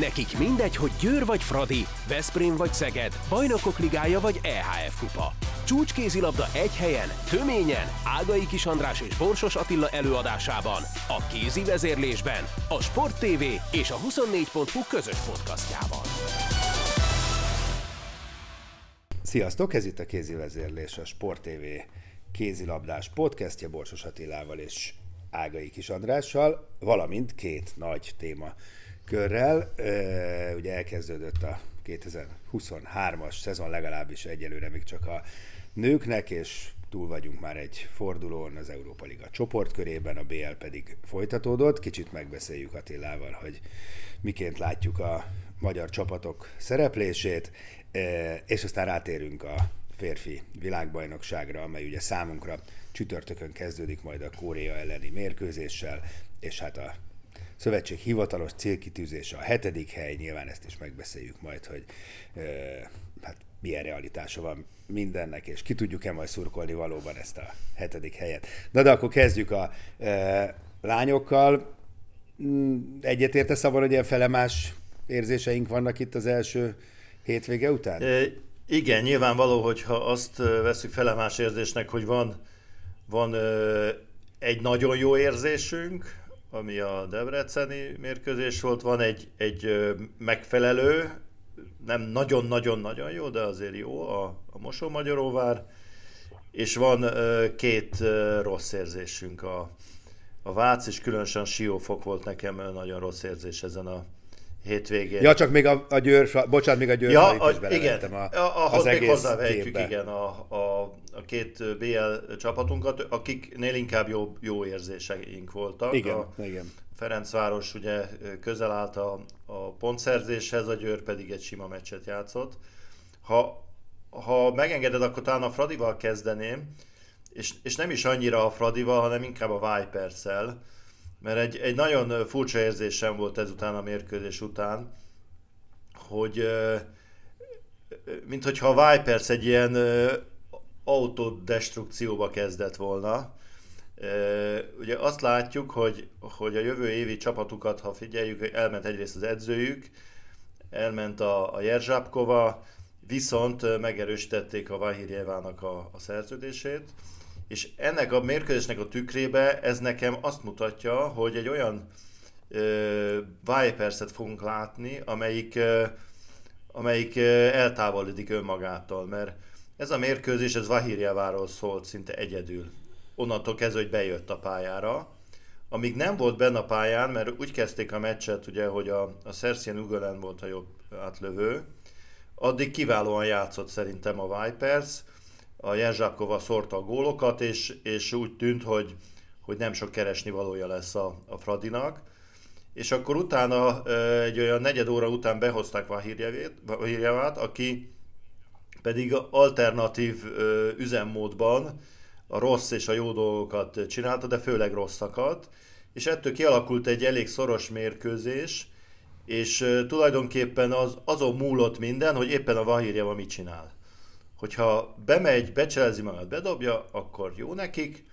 Nekik mindegy, hogy Győr vagy Fradi, Veszprém vagy Szeged, Bajnokok Ligája vagy EHF Kupa. Csúcskézilabda egy helyen, töményen, Ágai Kis András és Borsos Attila előadásában, a kézi vezérlésben, a Sport TV és a 24.hu közös podcastjában. Sziasztok, ez itt a kézi vezérlés, a Sport TV kézilabdás podcastja Borsos Attilával és Ágai Kis Andrással, valamint két nagy téma körrel. Ugye elkezdődött a 2023-as szezon legalábbis egyelőre még csak a nőknek, és túl vagyunk már egy fordulón az Európa Liga csoportkörében, a BL pedig folytatódott. Kicsit megbeszéljük Attilával, hogy miként látjuk a magyar csapatok szereplését, és aztán rátérünk a férfi világbajnokságra, amely ugye számunkra csütörtökön kezdődik majd a Korea elleni mérkőzéssel, és hát a szövetség hivatalos célkitűzése a hetedik hely, nyilván ezt is megbeszéljük majd, hogy e, hát milyen realitása van mindennek, és ki tudjuk-e majd szurkolni valóban ezt a hetedik helyet. Na de akkor kezdjük a e, lányokkal. Mm, egyetértesz abban, hogy ilyen felemás érzéseink vannak itt az első hétvége után? E, igen, nyilvánvaló, hogyha azt veszük felemás érzésnek, hogy van, van egy nagyon jó érzésünk, ami a Debreceni mérkőzés volt, van egy, egy megfelelő, nem nagyon-nagyon-nagyon jó, de azért jó a, a Mosó-Magyaróvár, és van két rossz érzésünk. A, a Vác és különösen Siófok volt nekem nagyon rossz érzés ezen a hétvégén. Ja, csak még a, a Győr, bocsánat, még a Győr ja, a, igen, a, ahhoz az még hozzávehetjük, igen, a, a, a két BL csapatunkat, akiknél inkább jó, jó érzéseink voltak. Igen, a, igen. Ferencváros ugye közel állt a, a pontszerzéshez, a Győr pedig egy sima meccset játszott. Ha, ha megengeded, akkor talán a Fradival kezdeném, és, és nem is annyira a Fradival, hanem inkább a Vipers-el mert egy, egy nagyon furcsa érzésem volt ezután a mérkőzés után, hogy mint hogyha a Vipers egy ilyen autodestrukcióba kezdett volna. Ugye azt látjuk, hogy, hogy a jövő évi csapatukat, ha figyeljük, elment egyrészt az edzőjük, elment a, a Jerzsápkova, viszont megerősítették a Vahirjevának a, a szerződését, és ennek a mérkőzésnek a tükrébe ez nekem azt mutatja, hogy egy olyan uh, Vipers-et fogunk látni, amelyik, uh, amelyik uh, eltávolodik önmagától, mert ez a mérkőzés, ez Vahirjaváról szólt szinte egyedül. Onnantól kezdve, hogy bejött a pályára. Amíg nem volt benne a pályán, mert úgy kezdték a meccset, ugye, hogy a, a Szerszien Ugelen volt a jobb átlövő, addig kiválóan játszott szerintem a Vipers, a Jenzsákova szórta a gólokat, és, és úgy tűnt, hogy, hogy nem sok keresni valója lesz a, a Fradinak. És akkor utána egy olyan negyed óra után behozták Vahirjevát, aki pedig alternatív üzemmódban a rossz és a jó dolgokat csinálta, de főleg rosszakat, és ettől kialakult egy elég szoros mérkőzés, és tulajdonképpen az, azon múlott minden, hogy éppen a Vahirjeva mit csinál hogyha bemegy, becselezi magát, bedobja, akkor jó nekik,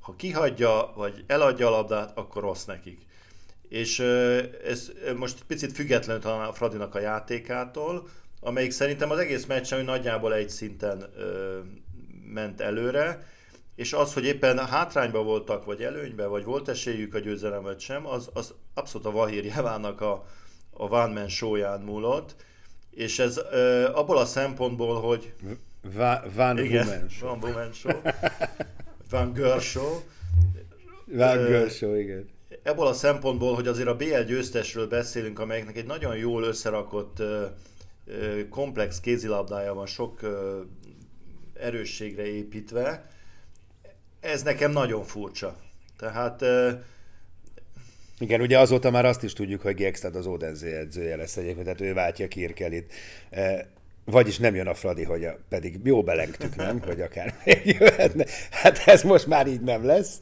ha kihagyja, vagy eladja a labdát, akkor rossz nekik. És ez most picit független talán a Fradinak a játékától, amelyik szerintem az egész meccsen nagyjából egy szinten ment előre, és az, hogy éppen hátrányba voltak, vagy előnybe, vagy volt esélyük a győzelem, vagy sem, az, az abszolút a Vahír Javának a, a One Man show múlott, és ez ö, abból a szempontból, hogy Va, Van Igen, Woman Show. Van Woman Show. Van Girl Show. Van Girl Show, igen. Ebből a szempontból, hogy azért a BL győztesről beszélünk, amelyeknek egy nagyon jól összerakott komplex kézilabdája van, sok erősségre építve, ez nekem nagyon furcsa. Tehát igen, ugye azóta már azt is tudjuk, hogy Gegstad az Odense edzője lesz egyébként, tehát ő váltja Kirkelit. Vagyis nem jön a Fradi, hogy a, pedig jó belengtük, nem? Hogy akár jöhetne. Hát ez most már így nem lesz.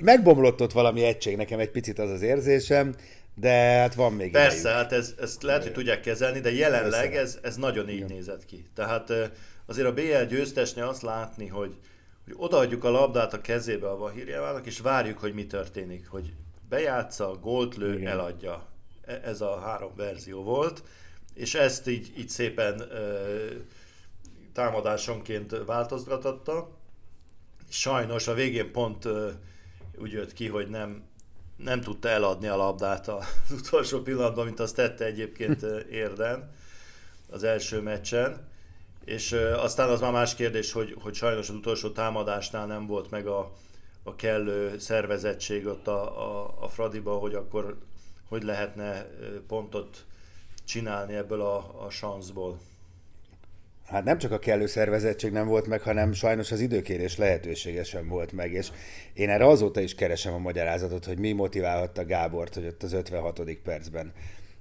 Megbomlott ott valami egység, nekem egy picit az az érzésem, de hát van még Persze, idejük. hát ez, ezt lehet, hogy tudják kezelni, de jelenleg ez, ez nagyon így Igen. nézett ki. Tehát azért a BL győztesnél azt látni, hogy, hogy odaadjuk a labdát a kezébe a Vahirjávának, és várjuk, hogy mi történik. Hogy bejátsza, gólt lő, Igen. eladja. e- ez a három verzió volt, és ezt így, így szépen ö, támadásonként változtatta. Sajnos a végén pont ö, úgy jött ki, hogy nem, nem tudta eladni a labdát az utolsó pillanatban, mint azt tette egyébként érden az első meccsen. És aztán az már más kérdés, hogy, hogy sajnos az utolsó támadásnál nem volt meg a, a kellő szervezettség ott a, a, a Fradiba, hogy akkor hogy lehetne pontot csinálni ebből a, a sanszból. Hát nem csak a kellő szervezettség nem volt meg, hanem sajnos az időkérés lehetősége sem volt meg, és én erre azóta is keresem a magyarázatot, hogy mi motiválhatta Gábort, hogy ott az 56. percben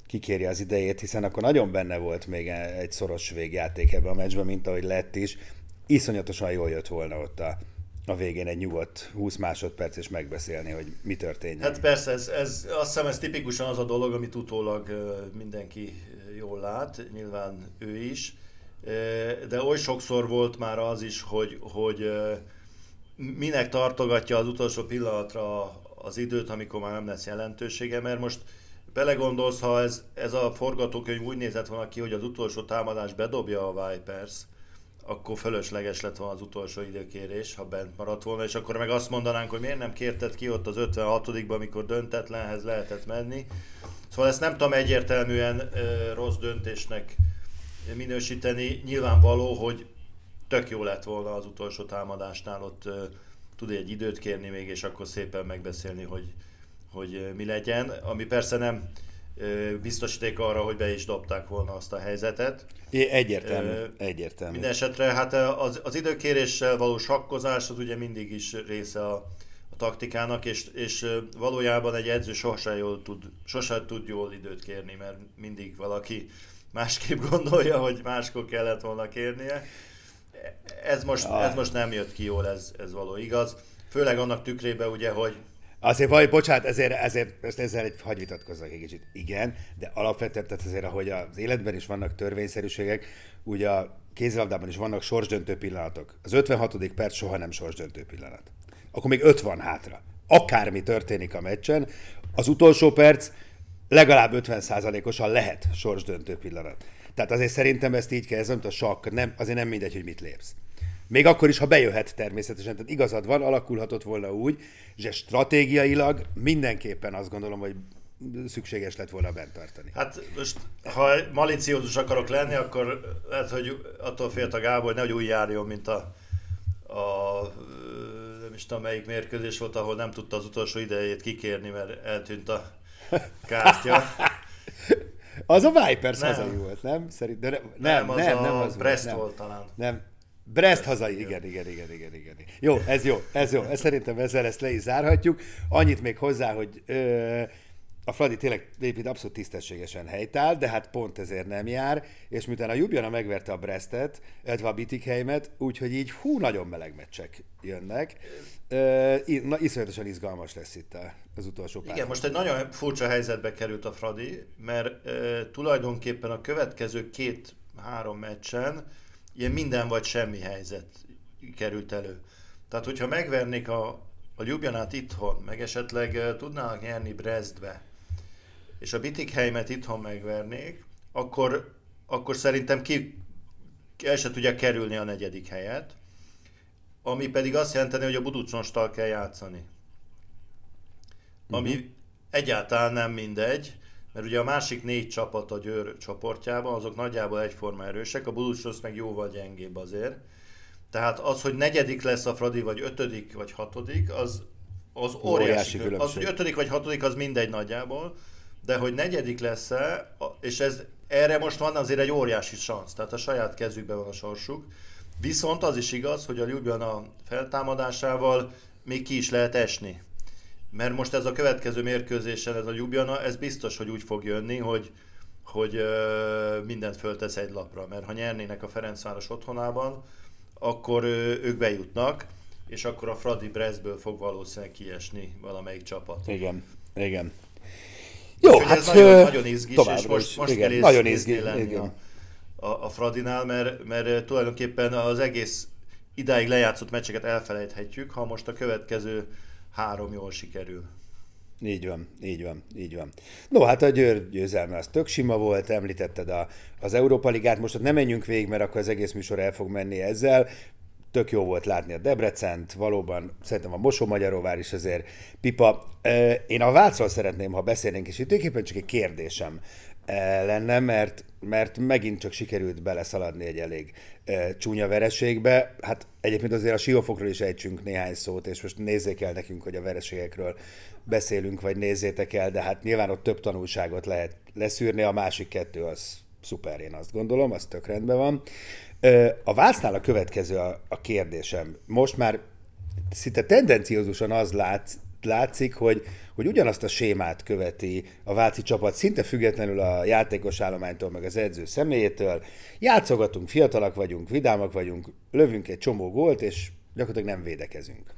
kikéri az idejét, hiszen akkor nagyon benne volt még egy szoros végjáték ebben a meccsben, mint ahogy lett is. Iszonyatosan jól jött volna ott a, a végén egy nyugodt 20 másodperc és megbeszélni, hogy mi történik. Hát persze, ez, ez, azt hiszem ez tipikusan az a dolog, amit utólag mindenki jól lát, nyilván ő is, de oly sokszor volt már az is, hogy, hogy minek tartogatja az utolsó pillanatra az időt, amikor már nem lesz jelentősége, mert most belegondolsz, ha ez, ez a forgatókönyv úgy nézett volna ki, hogy az utolsó támadás bedobja a Vipers, akkor fölösleges lett volna az utolsó időkérés, ha bent maradt volna, és akkor meg azt mondanánk, hogy miért nem kérted ki ott az 56-ban, amikor döntetlenhez lehetett menni. Szóval ezt nem tudom egyértelműen e, rossz döntésnek minősíteni. Nyilvánvaló, hogy tök jó lett volna az utolsó támadásnál ott e, tudni egy időt kérni még, és akkor szépen megbeszélni, hogy, hogy mi legyen, ami persze nem biztosíték arra, hogy be is dobták volna azt a helyzetet. É, egyértelmű, uh, egyértelmű. Minden esetre hát az, az időkéréssel való sakkozás az ugye mindig is része a, a taktikának, és, és valójában egy edző sosem, jól tud, sosem tud jól időt kérni, mert mindig valaki másképp gondolja, hogy máskor kellett volna kérnie. Ez most, ah. ez most nem jött ki jól, ez, ez való igaz. Főleg annak tükrében ugye, hogy Azért vagy, bocsánat, ezért, ezért ezt ezzel egy hagy vitatkozzak egy kicsit. Igen, de alapvetően, tehát azért, ahogy az életben is vannak törvényszerűségek, ugye a kézilabdában is vannak sorsdöntő pillanatok. Az 56. perc soha nem sorsdöntő pillanat. Akkor még 5 van hátra. Akármi történik a meccsen, az utolsó perc legalább 50%-osan lehet sorsdöntő pillanat. Tehát azért szerintem ezt így kell, ez a sakk, nem, azért nem mindegy, hogy mit lépsz. Még akkor is, ha bejöhet természetesen. Tehát igazad van, alakulhatott volna úgy, és stratégiailag mindenképpen azt gondolom, hogy szükséges lett volna bent tartani. Hát most, ha maliciózus akarok lenni, akkor lehet, hogy attól félt a Gábor, hogy nehogy úgy járjon, mint a, a nem is tudom melyik mérkőzés volt, ahol nem tudta az utolsó idejét kikérni, mert eltűnt a kártya. az a Vipers nem. hazai volt, nem? Szerint, de ne, nem, nem, az nem, a nem az Brest volt, nem. volt talán. Nem, Brest hazai, igen, igen, igen, igen, igen. Jó, ez jó, ez jó. Ez szerintem ezzel ezt le is zárhatjuk. Annyit még hozzá, hogy ö, a Fradi tényleg épít abszolút tisztességesen helytáll, de hát pont ezért nem jár, és miután a Jubjana megverte a Brestet, illetve a Bitikheimet, úgyhogy így hú, nagyon meleg meccsek jönnek. Ö, na, iszonyatosan izgalmas lesz itt az utolsó pár. Igen, most egy nagyon furcsa helyzetbe került a Fradi, mert ö, tulajdonképpen a következő két-három meccsen ilyen minden vagy semmi helyzet került elő. Tehát, hogyha megvernék a, a Ljubljanát itthon, meg esetleg uh, tudnának nyerni Brestbe, és a Bitikheimet itthon megvernék, akkor, akkor szerintem ki el se tudja kerülni a negyedik helyet, ami pedig azt jelenteni, hogy a Buducnostal kell játszani. Ami uh-huh. egyáltalán nem mindegy, mert ugye a másik négy csapat a Győr csoportjában, azok nagyjából egyforma erősek, a Buducsos meg jóval gyengébb azért. Tehát az, hogy negyedik lesz a Fradi, vagy ötödik, vagy hatodik, az, az óriási, óriási Az, hogy ötödik vagy hatodik, az mindegy nagyjából, de hogy negyedik lesz-e, és ez, erre most van azért egy óriási szansz, tehát a saját kezükben van a sorsuk. Viszont az is igaz, hogy a Ljubljana feltámadásával még ki is lehet esni. Mert most ez a következő mérkőzésen, ez a Ljubljana, ez biztos, hogy úgy fog jönni, hogy, hogy ö, mindent föltesz egy lapra. Mert ha nyernének a Ferencváros otthonában, akkor ö, ők bejutnak, és akkor a Fradi Brezből fog valószínűleg kiesni valamelyik csapat. Igen, igen. Jó, Úgyhogy hát ez nagyon, nagyon izgis, és most, most igen, kell nagyon izgi, lenni igen. A, a, a Fradinál, mert, mert tulajdonképpen az egész idáig lejátszott meccseket elfelejthetjük, ha most a következő három jól sikerül. Így van, így van, így van. No, hát a Győr győzelme az tök sima volt, említetted a, az Európa Ligát, most ott nem menjünk végig, mert akkor az egész műsor el fog menni ezzel. Tök jó volt látni a Debrecent, valóban szerintem a Mosó-Magyaróvár is azért pipa. Én a Vácról szeretném, ha beszélnénk, és itt csak egy kérdésem lenne, mert, mert megint csak sikerült beleszaladni egy elég e, csúnya vereségbe. Hát egyébként azért a siófokról is ejtsünk néhány szót, és most nézzék el nekünk, hogy a vereségekről beszélünk, vagy nézzétek el, de hát nyilván ott több tanulságot lehet leszűrni, a másik kettő az szuper, én azt gondolom, az tök rendben van. A Vácnál a következő a, a kérdésem. Most már szinte tendenciózusan az lát, látszik, hogy, hogy ugyanazt a sémát követi a Váci csapat, szinte függetlenül a játékos állománytól, meg az edző személyétől. Játszogatunk, fiatalak vagyunk, vidámak vagyunk, lövünk egy csomó gólt, és gyakorlatilag nem védekezünk.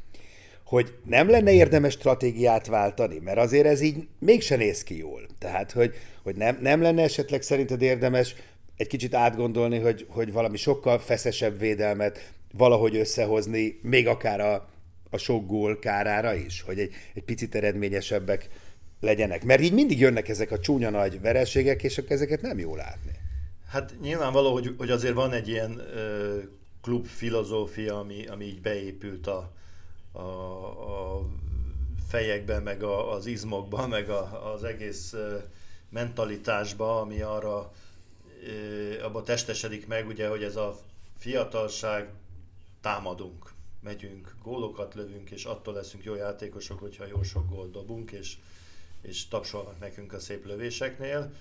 Hogy nem lenne érdemes stratégiát váltani, mert azért ez így mégsem néz ki jól. Tehát, hogy, hogy nem, nem lenne esetleg szerinted érdemes egy kicsit átgondolni, hogy, hogy valami sokkal feszesebb védelmet valahogy összehozni, még akár a, a sok gól kárára is, hogy egy, egy picit eredményesebbek legyenek. Mert így mindig jönnek ezek a csúnya nagy vereségek, és ezeket nem jó látni. Hát nyilvánvaló, hogy, hogy azért van egy ilyen ö, klub filozófia, ami, ami így beépült a, a, a fejekben, meg a, az izmokban, meg a, az egész ö, mentalitásba, ami arra ö, abba testesedik meg, ugye, hogy ez a fiatalság támadunk megyünk, gólokat lövünk, és attól leszünk jó játékosok, hogyha jó sok gólt dobunk, és, és tapsolnak nekünk a szép lövéseknél.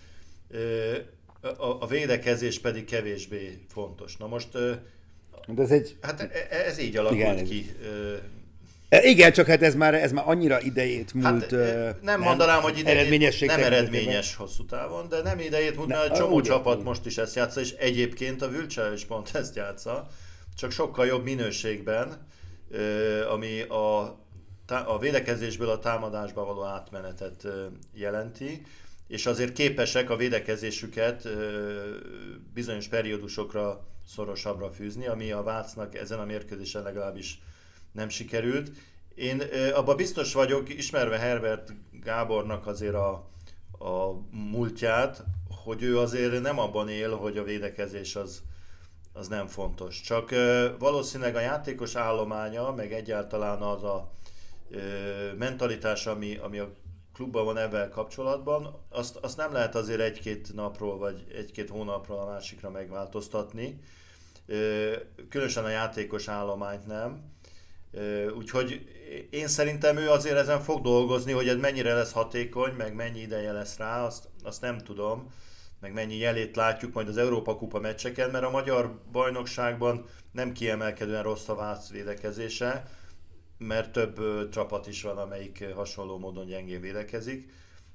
A, a védekezés pedig kevésbé fontos. Na most de ez egy... Hát e, e, ez így alakult igen, ki. E, igen, csak hát ez már, ez már annyira idejét múlt. Hát, nem, nem mondanám, hogy idejét, nem eredményes hosszú távon, de nem idejét múlt, mert a csomó csapat most is ezt játsza, és egyébként a Vülcsa is pont ezt játsza csak sokkal jobb minőségben, ami a, a védekezésből a támadásba való átmenetet jelenti, és azért képesek a védekezésüket bizonyos periódusokra szorosabbra fűzni, ami a Vácnak ezen a mérkőzésen legalábbis nem sikerült. Én abban biztos vagyok, ismerve Herbert Gábornak azért a, a múltját, hogy ő azért nem abban él, hogy a védekezés az, az nem fontos. Csak valószínűleg a játékos állománya, meg egyáltalán az a mentalitás, ami, ami a klubban van ebben kapcsolatban, azt, azt nem lehet azért egy-két napról, vagy egy-két hónapról a másikra megváltoztatni. Különösen a játékos állományt nem. Úgyhogy én szerintem ő azért ezen fog dolgozni, hogy ez mennyire lesz hatékony, meg mennyi ideje lesz rá, azt, azt nem tudom meg mennyi jelét látjuk majd az Európa Kupa meccseken, mert a magyar bajnokságban nem kiemelkedően rossz a Vác védekezése, mert több ö, csapat is van, amelyik hasonló módon gyengén védekezik,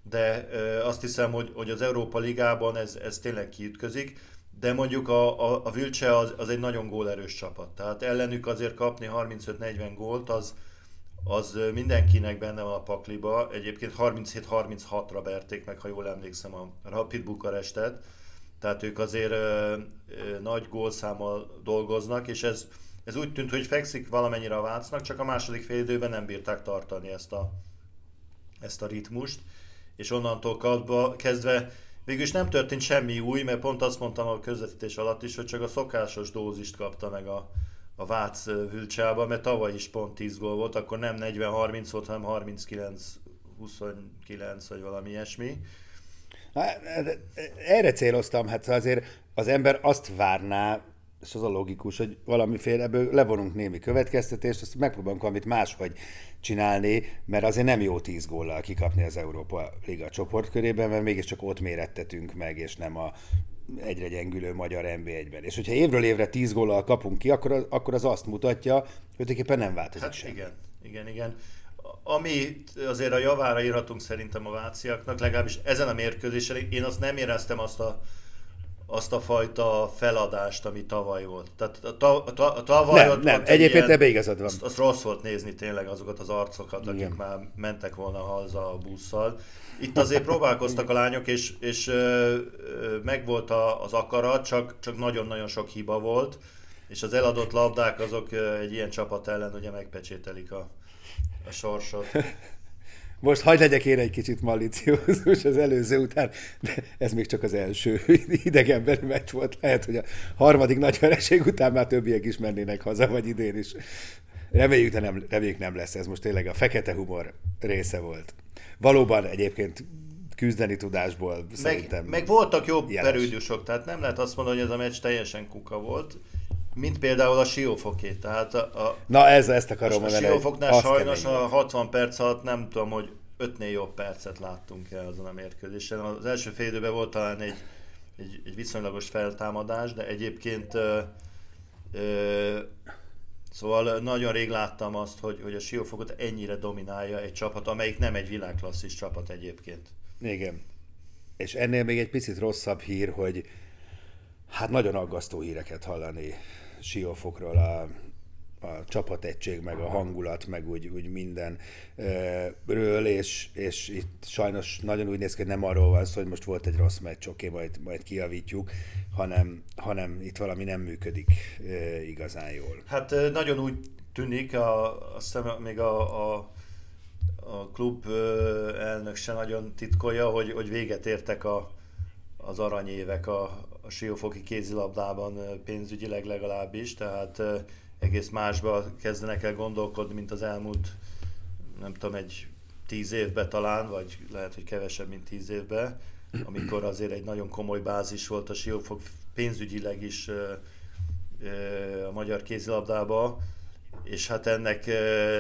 de ö, azt hiszem, hogy, hogy az Európa Ligában ez, ez tényleg kiütközik, de mondjuk a, a, a Vilcse az, az egy nagyon gólerős csapat, tehát ellenük azért kapni 35-40 gólt, az, az mindenkinek benne van a pakliba. Egyébként 37-36-ra verték meg, ha jól emlékszem, a Rapid Bukarestet. Tehát ők azért ö, ö, nagy gólszámmal dolgoznak, és ez, ez úgy tűnt, hogy fekszik valamennyire a Vácnak, csak a második fél időben nem bírták tartani ezt a, ezt a ritmust, és onnantól kezdve végülis nem történt semmi új, mert pont azt mondtam a közvetítés alatt is, hogy csak a szokásos dózist kapta meg a, a Vác Vülcsába, mert tavaly is pont 10 gól volt, akkor nem 40-30 volt, hanem 39-29 vagy valami ilyesmi. Erre céloztam, hát azért az ember azt várná, és az a logikus, hogy valamiféle ebből levonunk némi következtetést, azt megpróbálunk valamit máshogy csinálni, mert azért nem jó tíz góllal kikapni az Európa Liga csoportkörében, mert mégiscsak ott mérettetünk meg, és nem a egyre gyengülő magyar NB1-ben. És hogyha évről évre 10 góllal kapunk ki, akkor az, akkor az azt mutatja, hogy tulajdonképpen nem változik hát sem. Igen, igen, igen. Ami azért a javára írhatunk szerintem a váciaknak, legalábbis ezen a mérkőzésen, én azt nem éreztem azt a azt a fajta feladást, ami tavaly volt. Tehát a, ta, a, a tavaly nem, ott nem. egyébként ebbe igazad van. Azt, azt rossz volt nézni tényleg azokat az arcokat, Igen. akik már mentek volna haza a busszal. Itt azért próbálkoztak a lányok, és, és ö, ö, megvolt a, az akarat, csak, csak nagyon-nagyon sok hiba volt, és az eladott labdák azok egy ilyen csapat ellen ugye megpecsételik a, a sorsot. Most hagyd legyek én egy kicsit maliciózus az előző után, de ez még csak az első idegenbeli meccs volt. Lehet, hogy a harmadik nagy vereség után már többiek is mennének haza, vagy idén is. Reméljük, de nem, reméljük nem lesz. Ez most tényleg a fekete humor része volt. Valóban egyébként küzdeni tudásból meg, szerintem. Meg voltak jobb perődusok, tehát nem lehet azt mondani, hogy ez a meccs teljesen kuka volt, mint például a Siófoké. Tehát a, a, Na ez, ezt akarom mondani. A Siófoknál sajnos kemény. a 60 perc alatt nem tudom, hogy ötnél jobb percet láttunk el azon a mérkőzésen. Az első fél időben volt talán egy, egy, egy viszonylagos feltámadás, de egyébként ö, ö, Szóval nagyon rég láttam azt, hogy, hogy a Siófokot ennyire dominálja egy csapat, amelyik nem egy világklasszis csapat egyébként. Igen. És ennél még egy picit rosszabb hír, hogy hát nagyon aggasztó híreket hallani Siófokról a, a csapategység, meg a hangulat, meg úgy, úgy mindenről, és, és itt sajnos nagyon úgy néz ki, hogy nem arról van szó, hogy most volt egy rossz meccs, oké, majd, majd kiavítjuk, hanem, hanem itt valami nem működik igazán jól. Hát nagyon úgy tűnik, a, azt hiszem még a, a a klub elnök se nagyon titkolja, hogy, hogy véget értek a, az aranyévek a, a siófoki kézilabdában pénzügyileg legalábbis, tehát egész másba kezdenek el gondolkodni, mint az elmúlt, nem tudom, egy tíz évben talán, vagy lehet, hogy kevesebb, mint tíz évben, amikor azért egy nagyon komoly bázis volt a siófok pénzügyileg is a magyar kézilabdába, és hát ennek e,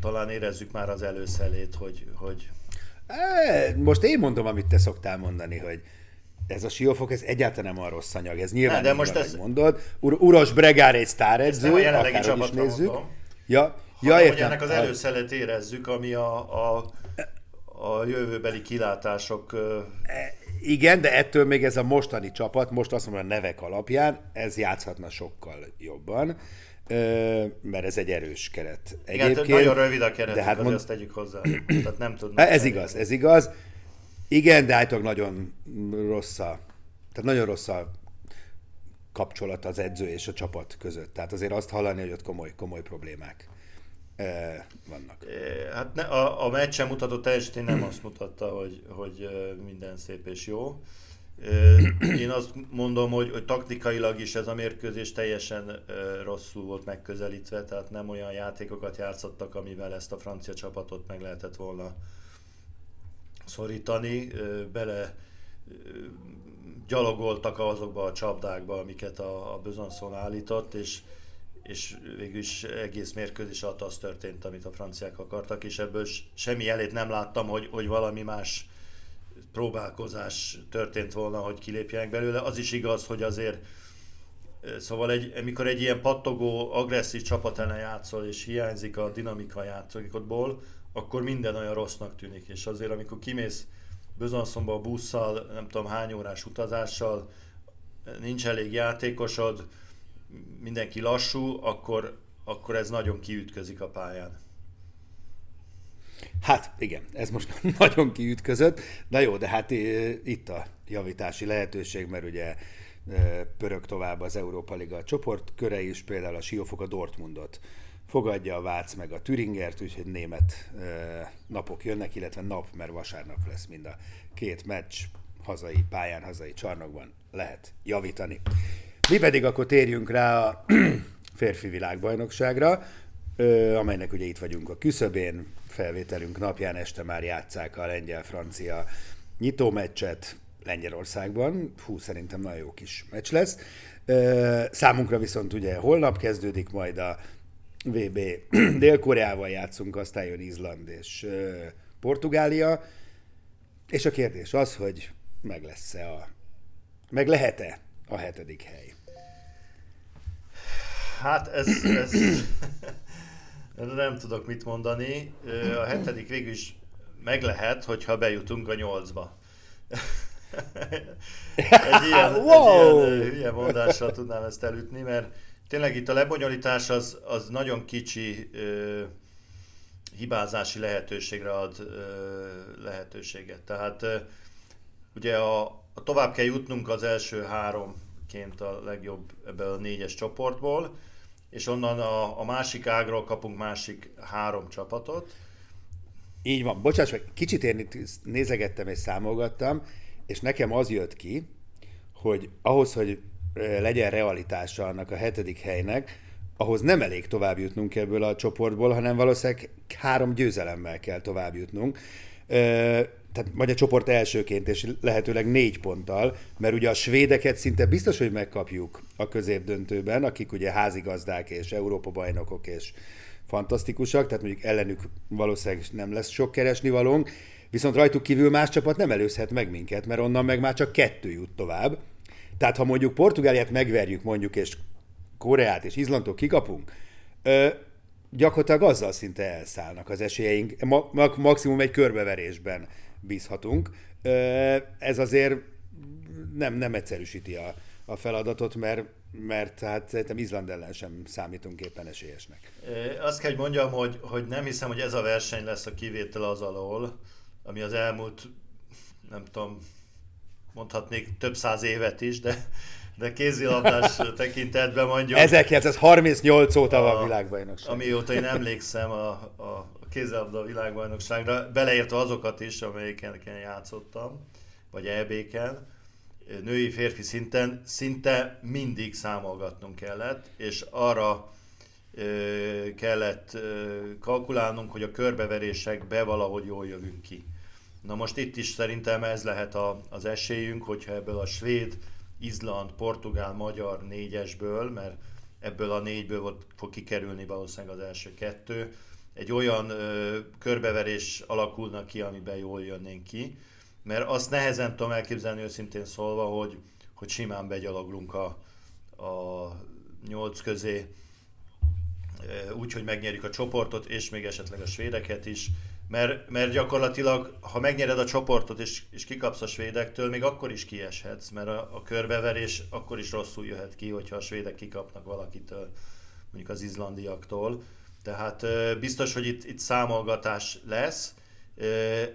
talán érezzük már az előszelét, hogy, hogy... Most én mondom, amit te szoktál mondani, hogy ez a siófok, ez egyáltalán nem a rossz anyag, ez nyilván ne, de most ez... mondod. Ur- Uros Bregár egy sztáredző, akárhogy is nézzük. Mondom, ja, ja, értem. hogy ennek az előszelet érezzük, ami a, a, a jövőbeli kilátások... E, igen, de ettől még ez a mostani csapat, most azt mondom a nevek alapján, ez játszhatna sokkal jobban mert ez egy erős keret. Egyébként, Igen, nagyon rövid a keret, de hát mond... azt tegyük hozzá. Tehát nem tudnak ez igaz, ez igaz. Igen, de állítólag nagyon rossz a, tehát nagyon rossz a kapcsolat az edző és a csapat között. Tehát azért azt hallani, hogy ott komoly, komoly problémák e, vannak. Hát ne, a, a meccsen mutatott teljesítmény nem azt mutatta, hogy, hogy minden szép és jó. Én azt mondom, hogy, hogy taktikailag is ez a mérkőzés teljesen rosszul volt megközelítve, tehát nem olyan játékokat játszottak, amivel ezt a francia csapatot meg lehetett volna szorítani. Bele gyalogoltak azokba a csapdákba, amiket a, a Besançon állított, és, és végül is egész mérkőzés alatt az történt, amit a franciák akartak, és ebből semmi elét nem láttam, hogy, hogy valami más próbálkozás történt volna, hogy kilépjenek belőle. Az is igaz, hogy azért Szóval egy, amikor egy ilyen pattogó, agresszív csapat ellen játszol, és hiányzik a dinamika játékodból, akkor minden olyan rossznak tűnik. És azért, amikor kimész Bözanszomba a busszal, nem tudom hány órás utazással, nincs elég játékosod, mindenki lassú, akkor, akkor ez nagyon kiütközik a pályán. Hát igen, ez most nagyon kiütközött. Na jó, de hát itt a javítási lehetőség, mert ugye pörög tovább az Európa Liga csoportköre is, például a Siófok a Dortmundot fogadja a Vác meg a Türingert, úgyhogy német napok jönnek, illetve nap, mert vasárnap lesz mind a két meccs hazai pályán, hazai csarnokban lehet javítani. Mi pedig akkor térjünk rá a férfi világbajnokságra, amelynek ugye itt vagyunk a küszöbén, felvételünk napján este már játszák a lengyel-francia nyitómeccset Lengyelországban. Hú, szerintem nagyon jó kis meccs lesz. Számunkra viszont ugye holnap kezdődik majd a VB Dél-Koreával játszunk, aztán jön Izland és Portugália. És a kérdés az, hogy meg lesz-e a, meg lehet-e a hetedik hely? Hát ez, ez nem tudok mit mondani. A hetedik végül is meg lehet, hogyha bejutunk a nyolcba. egy ilyen, wow. egy ilyen ilyen mondással tudnám ezt elütni, mert tényleg itt a lebonyolítás az, az nagyon kicsi ö, hibázási lehetőségre ad ö, lehetőséget. Tehát ö, ugye a, a tovább kell jutnunk az első háromként a legjobb ebből a négyes csoportból, és onnan a, a másik ágról kapunk másik három csapatot. Így van. Bocsáss meg, kicsit én itt nézegettem és számolgattam, és nekem az jött ki, hogy ahhoz, hogy legyen realitása annak a hetedik helynek, ahhoz nem elég tovább jutnunk ebből a csoportból, hanem valószínűleg három győzelemmel kell tovább jutnunk. Tehát vagy a csoport elsőként, és lehetőleg négy ponttal, mert ugye a svédeket szinte biztos, hogy megkapjuk a középdöntőben, akik ugye házigazdák és Európa bajnokok és fantasztikusak, tehát mondjuk ellenük valószínűleg nem lesz sok keresni valónk, viszont rajtuk kívül más csapat nem előzhet meg minket, mert onnan meg már csak kettő jut tovább. Tehát ha mondjuk Portugáliát megverjük mondjuk, és Koreát és Izlandot kikapunk, ö, gyakorlatilag azzal szinte elszállnak az esélyeink, ma, maximum egy körbeverésben bízhatunk. Ö, ez azért nem, nem egyszerűsíti a, a feladatot, mert mert hát szerintem Izland ellen sem számítunk éppen esélyesnek. Azt kell, hogy mondjam, hogy, hogy nem hiszem, hogy ez a verseny lesz a kivétel az alól, ami az elmúlt, nem tudom, mondhatnék több száz évet is, de, de kézilabdás tekintetben mondjuk... 1938 óta a, van világbajnokság. Amióta én emlékszem a, a, kézilabda világbajnokságra, beleértve azokat is, amelyeken játszottam, vagy EB-ken, női férfi szinten szinte mindig számolgatnunk kellett, és arra kellett kalkulálnunk, hogy a körbeverésekbe valahogy jól jövünk ki. Na most itt is szerintem ez lehet a, az esélyünk, hogyha ebből a svéd, izland, portugál, magyar négyesből, mert ebből a négyből fog kikerülni valószínűleg az első kettő, egy olyan ö, körbeverés alakulna ki, amiben jól jönnénk ki, mert azt nehezen tudom elképzelni őszintén szólva, hogy, hogy simán begyaloglunk a, a nyolc közé, úgy, hogy megnyerjük a csoportot, és még esetleg a svédeket is, mert, mert gyakorlatilag, ha megnyered a csoportot és, és kikapsz a svédektől, még akkor is kieshetsz, mert a, a körbeverés akkor is rosszul jöhet ki, hogyha a svédek kikapnak valakitől, mondjuk az izlandiaktól. Tehát biztos, hogy itt, itt számolgatás lesz,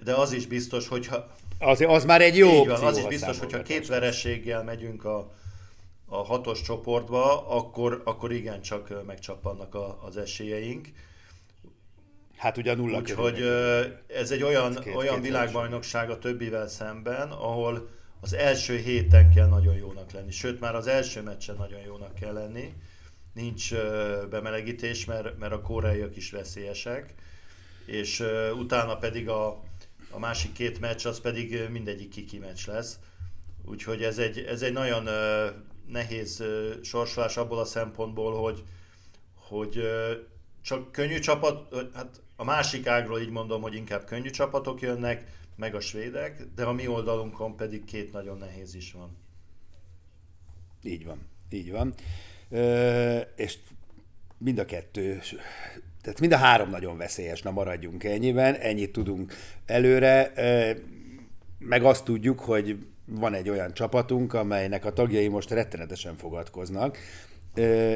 de az is biztos, hogyha az, az már egy jó van, az is biztos, hogyha két vereséggel megyünk a, a hatos csoportba, akkor, akkor igencsak megcsappannak a, az esélyeink. Hát ugye a nulla Úgyhogy ez egy olyan, két, olyan két világbajnokság a többivel szemben, ahol az első héten kell nagyon jónak lenni. Sőt, már az első meccsen nagyon jónak kell lenni. Nincs bemelegítés, mert, mert a koreaiak is veszélyesek. És utána pedig a, a másik két meccs az pedig mindegyik kiki meccs lesz. Úgyhogy ez egy, ez egy nagyon nehéz sorsolás abból a szempontból, hogy, hogy csak könnyű csapat, hát a másik ágról így mondom, hogy inkább könnyű csapatok jönnek, meg a svédek, de a mi oldalunkon pedig két nagyon nehéz is van. Így van, így van. Ö, és mind a kettő tehát mind a három nagyon veszélyes, na maradjunk ennyiben, ennyit tudunk előre, meg azt tudjuk, hogy van egy olyan csapatunk, amelynek a tagjai most rettenetesen fogadkoznak,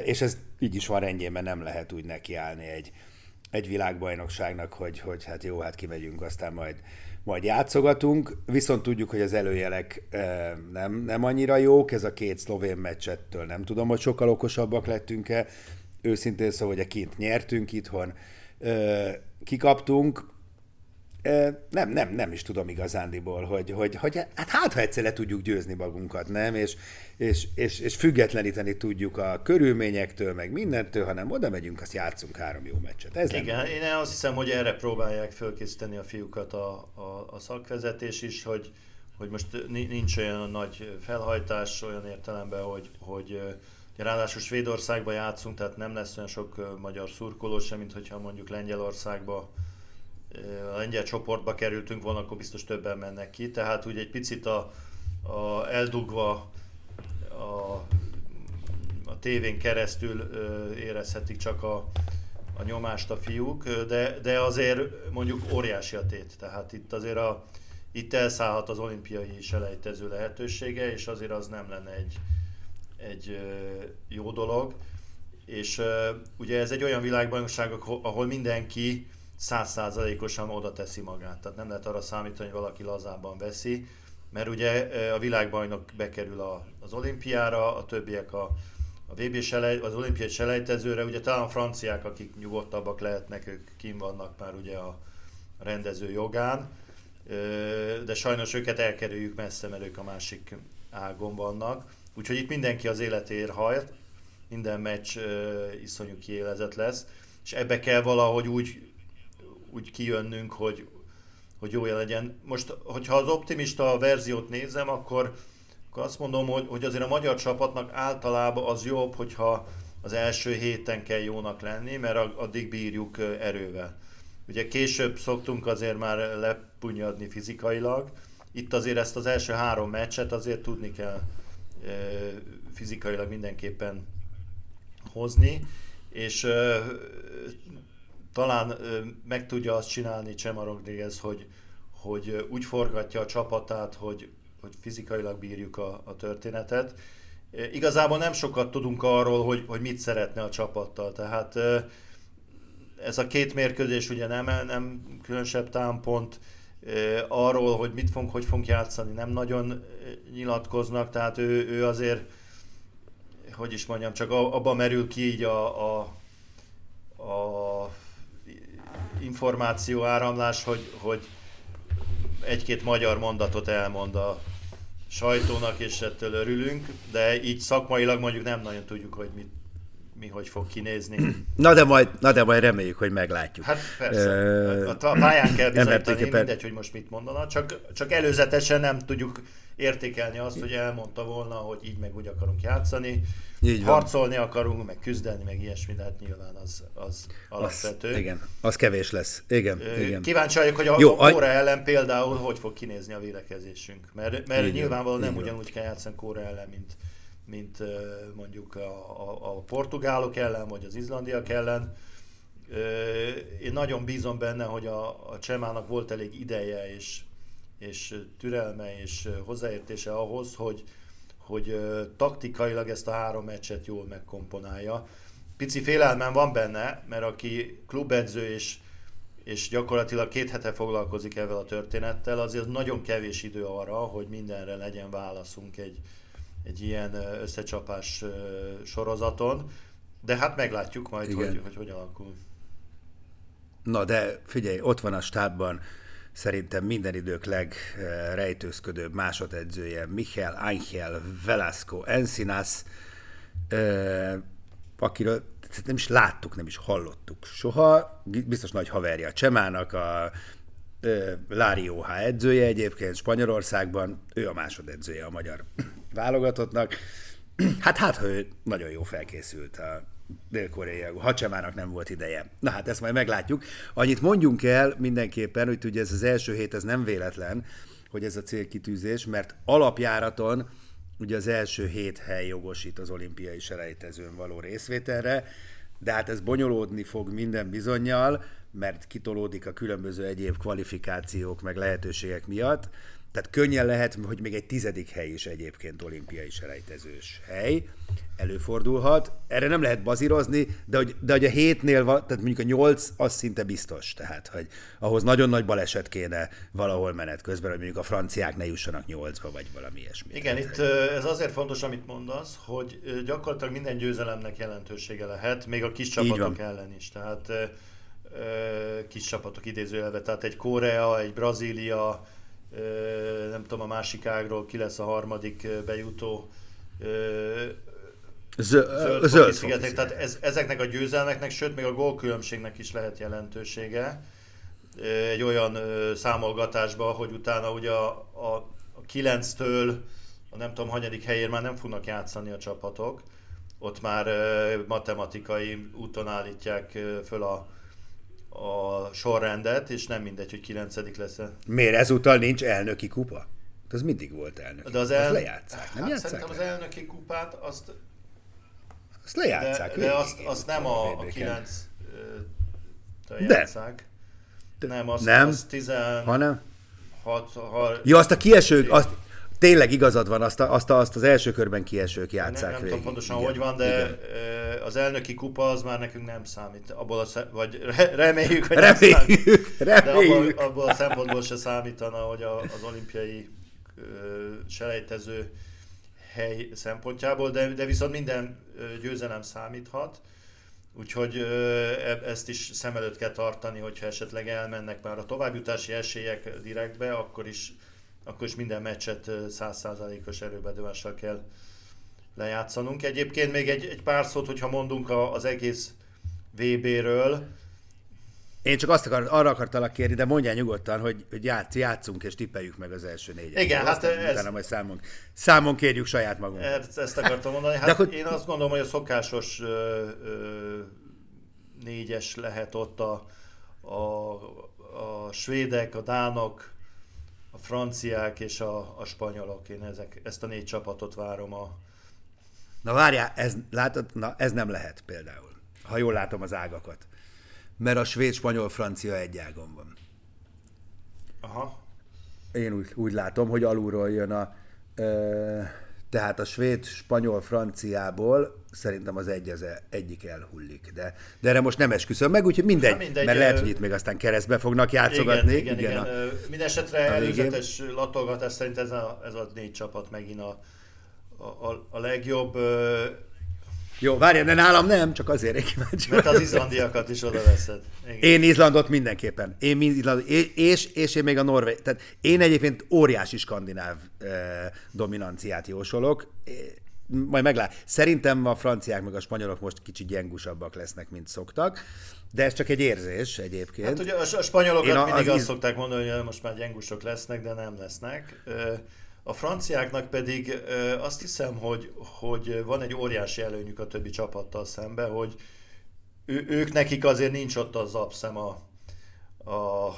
és ez így is van rendjén, mert nem lehet úgy nekiállni egy, egy világbajnokságnak, hogy, hogy hát jó, hát kimegyünk, aztán majd, majd játszogatunk, viszont tudjuk, hogy az előjelek nem, nem annyira jók, ez a két szlovén meccsettől nem tudom, hogy sokkal okosabbak lettünk-e, őszintén szóval, hogy kint nyertünk itthon, kikaptunk, nem, nem, nem is tudom igazándiból, hogy, hogy, hogy hát, hát ha egyszer le tudjuk győzni magunkat, nem? És, és, és, és függetleníteni tudjuk a körülményektől, meg mindentől, hanem oda megyünk, azt játszunk három jó meccset. Ez Igen, nem... én azt hiszem, hogy erre próbálják fölkészíteni a fiúkat a, a, a szakvezetés is, hogy, hogy most nincs olyan nagy felhajtás olyan értelemben, hogy, hogy Ráadásul Svédországba játszunk, tehát nem lesz olyan sok magyar szurkoló sem, mint hogyha mondjuk Lengyelországba lengyel csoportba kerültünk volna, akkor biztos többen mennek ki. Tehát úgy egy picit a, a eldugva a, a tévén keresztül érezhetik csak a, a nyomást a fiúk, de, de azért mondjuk óriási a tét. Tehát itt azért a, itt elszállhat az olimpiai selejtező lehetősége, és azért az nem lenne egy, egy jó dolog. És ugye ez egy olyan világbajnokság, ahol mindenki százszázalékosan oda teszi magát. Tehát nem lehet arra számítani, hogy valaki lazában veszi, mert ugye a világbajnok bekerül az olimpiára, a többiek a, a VB selej, az olimpiai selejtezőre, ugye talán a franciák, akik nyugodtabbak lehetnek, ők kim vannak már ugye a, a rendező jogán, de sajnos őket elkerüljük messze, mert ők a másik ágon vannak. Úgyhogy itt mindenki az életéért hajt, minden meccs iszonyú kiélezett lesz, és ebbe kell valahogy úgy, úgy kijönnünk, hogy, hogy jó legyen. Most, hogyha az optimista verziót nézem, akkor, akkor azt mondom, hogy, hogy azért a magyar csapatnak általában az jobb, hogyha az első héten kell jónak lenni, mert addig bírjuk erővel. Ugye később szoktunk azért már lepunyadni fizikailag, itt azért ezt az első három meccset azért tudni kell fizikailag mindenképpen hozni, és talán meg tudja azt csinálni Csema Rodriguez, hogy, hogy úgy forgatja a csapatát, hogy, hogy fizikailag bírjuk a, a történetet. Igazából nem sokat tudunk arról, hogy, hogy mit szeretne a csapattal, tehát ez a két mérkőzés ugye nem, nem különösebb támpont, arról, hogy mit fog, hogy fogunk játszani, nem nagyon nyilatkoznak, tehát ő, ő azért, hogy is mondjam, csak abban merül ki így a, a információ áramlás, hogy, hogy egy-két magyar mondatot elmond a sajtónak, és ettől örülünk, de így szakmailag mondjuk nem nagyon tudjuk, hogy mit, mi hogy fog kinézni. Na de majd, na de majd reméljük, hogy meglátjuk. Hát persze, a pályán kell bizonyítani, mindegy, hogy most mit mondana, csak, csak előzetesen nem tudjuk értékelni azt, hogy elmondta volna, hogy így meg úgy akarunk játszani. Így van. Harcolni akarunk, meg küzdeni, meg ilyesmi, de hát nyilván az, az alapvető. Az, igen, az kevés lesz. Igen, Ö, igen. Kíváncsi vagyok, hogy a, Jó, a Kóra ellen például hogy fog kinézni a védekezésünk. Mert, mert nyilvánvalóan nem ugyanúgy kell játszani Kóra ellen, mint, mint mondjuk a, a, a portugálok ellen, vagy az izlandiak ellen. Én nagyon bízom benne, hogy a, a Csemának volt elég ideje és, és türelme és hozzáértése ahhoz, hogy, hogy taktikailag ezt a három meccset jól megkomponálja. Pici félelmem van benne, mert aki klubedző és, és gyakorlatilag két hete foglalkozik ezzel a történettel, azért nagyon kevés idő arra, hogy mindenre legyen válaszunk egy, egy ilyen összecsapás sorozaton, de hát meglátjuk majd, Igen. hogy, hogy hogy alakul. Na de figyelj, ott van a stábban szerintem minden idők legrejtőzködőbb másodedzője, Michael Angel Velasco Encinas, akiről nem is láttuk, nem is hallottuk soha. Biztos nagy haverja a Csemának, a Lári OH edzője egyébként Spanyolországban, ő a másodedzője a magyar válogatottnak. Hát hát, ő nagyon jó felkészült a dél-koreai Hacsemának nem volt ideje. Na hát ezt majd meglátjuk. Annyit mondjunk el mindenképpen, hogy ugye ez az első hét, ez nem véletlen, hogy ez a célkitűzés, mert alapjáraton ugye az első hét hely jogosít az olimpiai selejtezőn való részvételre, de hát ez bonyolódni fog minden bizonyal, mert kitolódik a különböző egyéb kvalifikációk meg lehetőségek miatt. Tehát könnyen lehet, hogy még egy tizedik hely is egyébként olimpiai selejtezős hely előfordulhat. Erre nem lehet bazírozni, de hogy, de hogy a hétnél, van, tehát mondjuk a nyolc, az szinte biztos. Tehát, hogy ahhoz nagyon nagy baleset kéne valahol menet közben, hogy mondjuk a franciák ne jussanak nyolcba, vagy valami ilyesmi. Igen, itt ez azért fontos, amit mondasz, hogy gyakorlatilag minden győzelemnek jelentősége lehet, még a kis csapatok ellen is. Tehát kis csapatok idézőjelve, tehát egy Korea, egy Brazília, nem tudom a másik ágról ki lesz a harmadik bejutó, zöld, zöld szigetek, tehát ez, ezeknek a győzelmeknek, sőt még a gólkülönbségnek is lehet jelentősége. Egy olyan számolgatásba, hogy utána ugye a, a, a 9-től a nem tudom, hanyadik helyén már nem fognak játszani a csapatok, ott már matematikai úton állítják föl a, a sorrendet, és nem mindegy, hogy kilencedik lesz-e. Miért ezúttal nincs elnöki kupa? Az mindig volt elnöki. De az el... lejátszák, nem hát játszák Szerintem le? az elnöki kupát azt... Azt lejátszák. De, de azt, azt nem a, a kilenc játszák. De. Nem, azt, nem, azt tizen... Hanem? Hat, ha, Jó, azt a kiesők, azt, tényleg igazad van, azt, a, azt, a, azt az első körben kiesők játszák Nem, nem tudom pontosan, igen, hogy van, de igen. az elnöki kupa az már nekünk nem számít. Abból a szem, vagy reméljük, hogy reméljük, nem számít. Reméljük. De abból, abból a szempontból se számítana, hogy a, az olimpiai selejtező hely szempontjából, de, de viszont minden győzelem számíthat. Úgyhogy e, ezt is szem előtt kell tartani, hogyha esetleg elmennek már a továbbjutási esélyek direktbe, akkor is, akkor is minden meccset százszázalékos erőbedőással kell lejátszanunk. Egyébként még egy, egy pár szót, hogyha mondunk az egész VB-ről, én csak azt akar, arra akartalak kérni, de mondjál nyugodtan, hogy, hogy játsz, játszunk és tippeljük meg az első négyet. Igen, hát ez... Utána majd számon, számon kérjük saját magunk. Ezt, ezt akartam mondani. Hát akkor... én azt gondolom, hogy a szokásos ö, ö, négyes lehet ott a, a, a svédek, a dánok, a franciák és a, a spanyolok. Én ezek, ezt a négy csapatot várom a... Na várjál, ez, látod, na, ez nem lehet például, ha jól látom az ágakat mert a svéd, spanyol, francia egy ágon van. Aha. Én úgy, úgy látom, hogy alulról jön a... Ö, tehát a svéd, spanyol, franciából szerintem az egy az e, egyik elhullik. De, de erre most nem esküszöm meg, úgyhogy mindegy, mindegy mert lehet, hogy itt még aztán keresztbe fognak játszogatni. Igen, igen, igen. igen. A, Mindenesetre előzetes latolgatás szerint ez a, ez a négy csapat megint a, a, a legjobb. Jó, várjál, de nálam nem, csak azért én kíváncsi Mert az izlandiakat is oda veszed. Igen. Én Izlandot mindenképpen. Én Izlandot, és, és én még a Norvég. Tehát én egyébként óriási skandináv eh, dominanciát jósolok. Majd meglát. Szerintem a franciák meg a spanyolok most kicsit gyengusabbak lesznek, mint szoktak. De ez csak egy érzés egyébként. Hát ugye a spanyolokat a, mindig az azt iz... szokták mondani, hogy most már gyengusok lesznek, de nem lesznek. A franciáknak pedig azt hiszem, hogy, hogy van egy óriási előnyük a többi csapattal szemben, hogy ő, ők nekik azért nincs ott az abszem a, a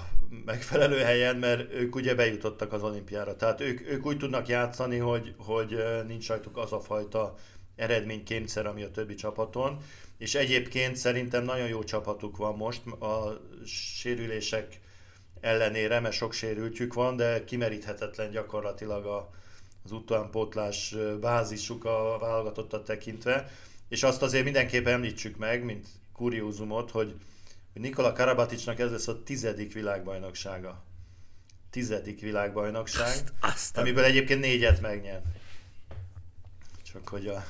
megfelelő helyen, mert ők ugye bejutottak az olimpiára. Tehát ők, ők úgy tudnak játszani, hogy, hogy nincs rajtuk az a fajta eredménykémszer, ami a többi csapaton. És egyébként szerintem nagyon jó csapatuk van most. A sérülések ellenére, mert sok sérültjük van, de kimeríthetetlen gyakorlatilag a, az utánpótlás bázisuk a válogatottat tekintve. És azt azért mindenképpen említsük meg, mint kuriózumot, hogy, hogy Nikola Karabaticsnak ez lesz a tizedik világbajnoksága. Tizedik világbajnokság, azt, azt amiből egyébként négyet megnyert. Csak hogy a...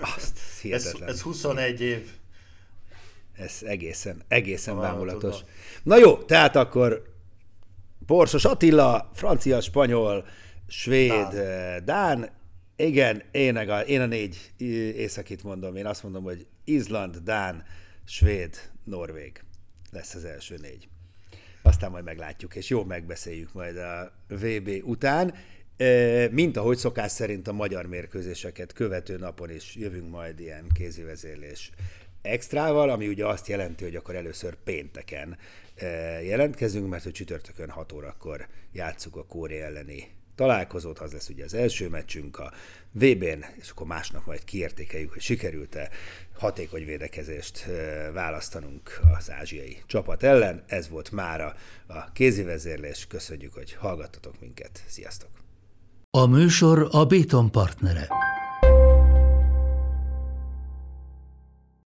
Azt, ez, ez 21 év. Ez egészen, egészen bámulatos. Na jó, tehát akkor Borsos Attila, francia, spanyol, svéd, Dán. Eh, Dán. Igen, én a, én a négy északit mondom. Én azt mondom, hogy Izland, Dán, Svéd, Norvég lesz az első négy. Aztán majd meglátjuk, és jó megbeszéljük majd a VB után. Mint ahogy szokás szerint a magyar mérkőzéseket követő napon is jövünk majd ilyen kézivezérlés extrával, ami ugye azt jelenti, hogy akkor először pénteken jelentkezünk, mert hogy csütörtökön 6 órakor játsszuk a Kóré elleni találkozót, az lesz ugye az első meccsünk a VB-n, és akkor másnap majd kiértékeljük, hogy sikerült-e hatékony védekezést választanunk az ázsiai csapat ellen. Ez volt mára a kézivezérlés. Köszönjük, hogy hallgattatok minket. Sziasztok! A műsor a Béton partnere.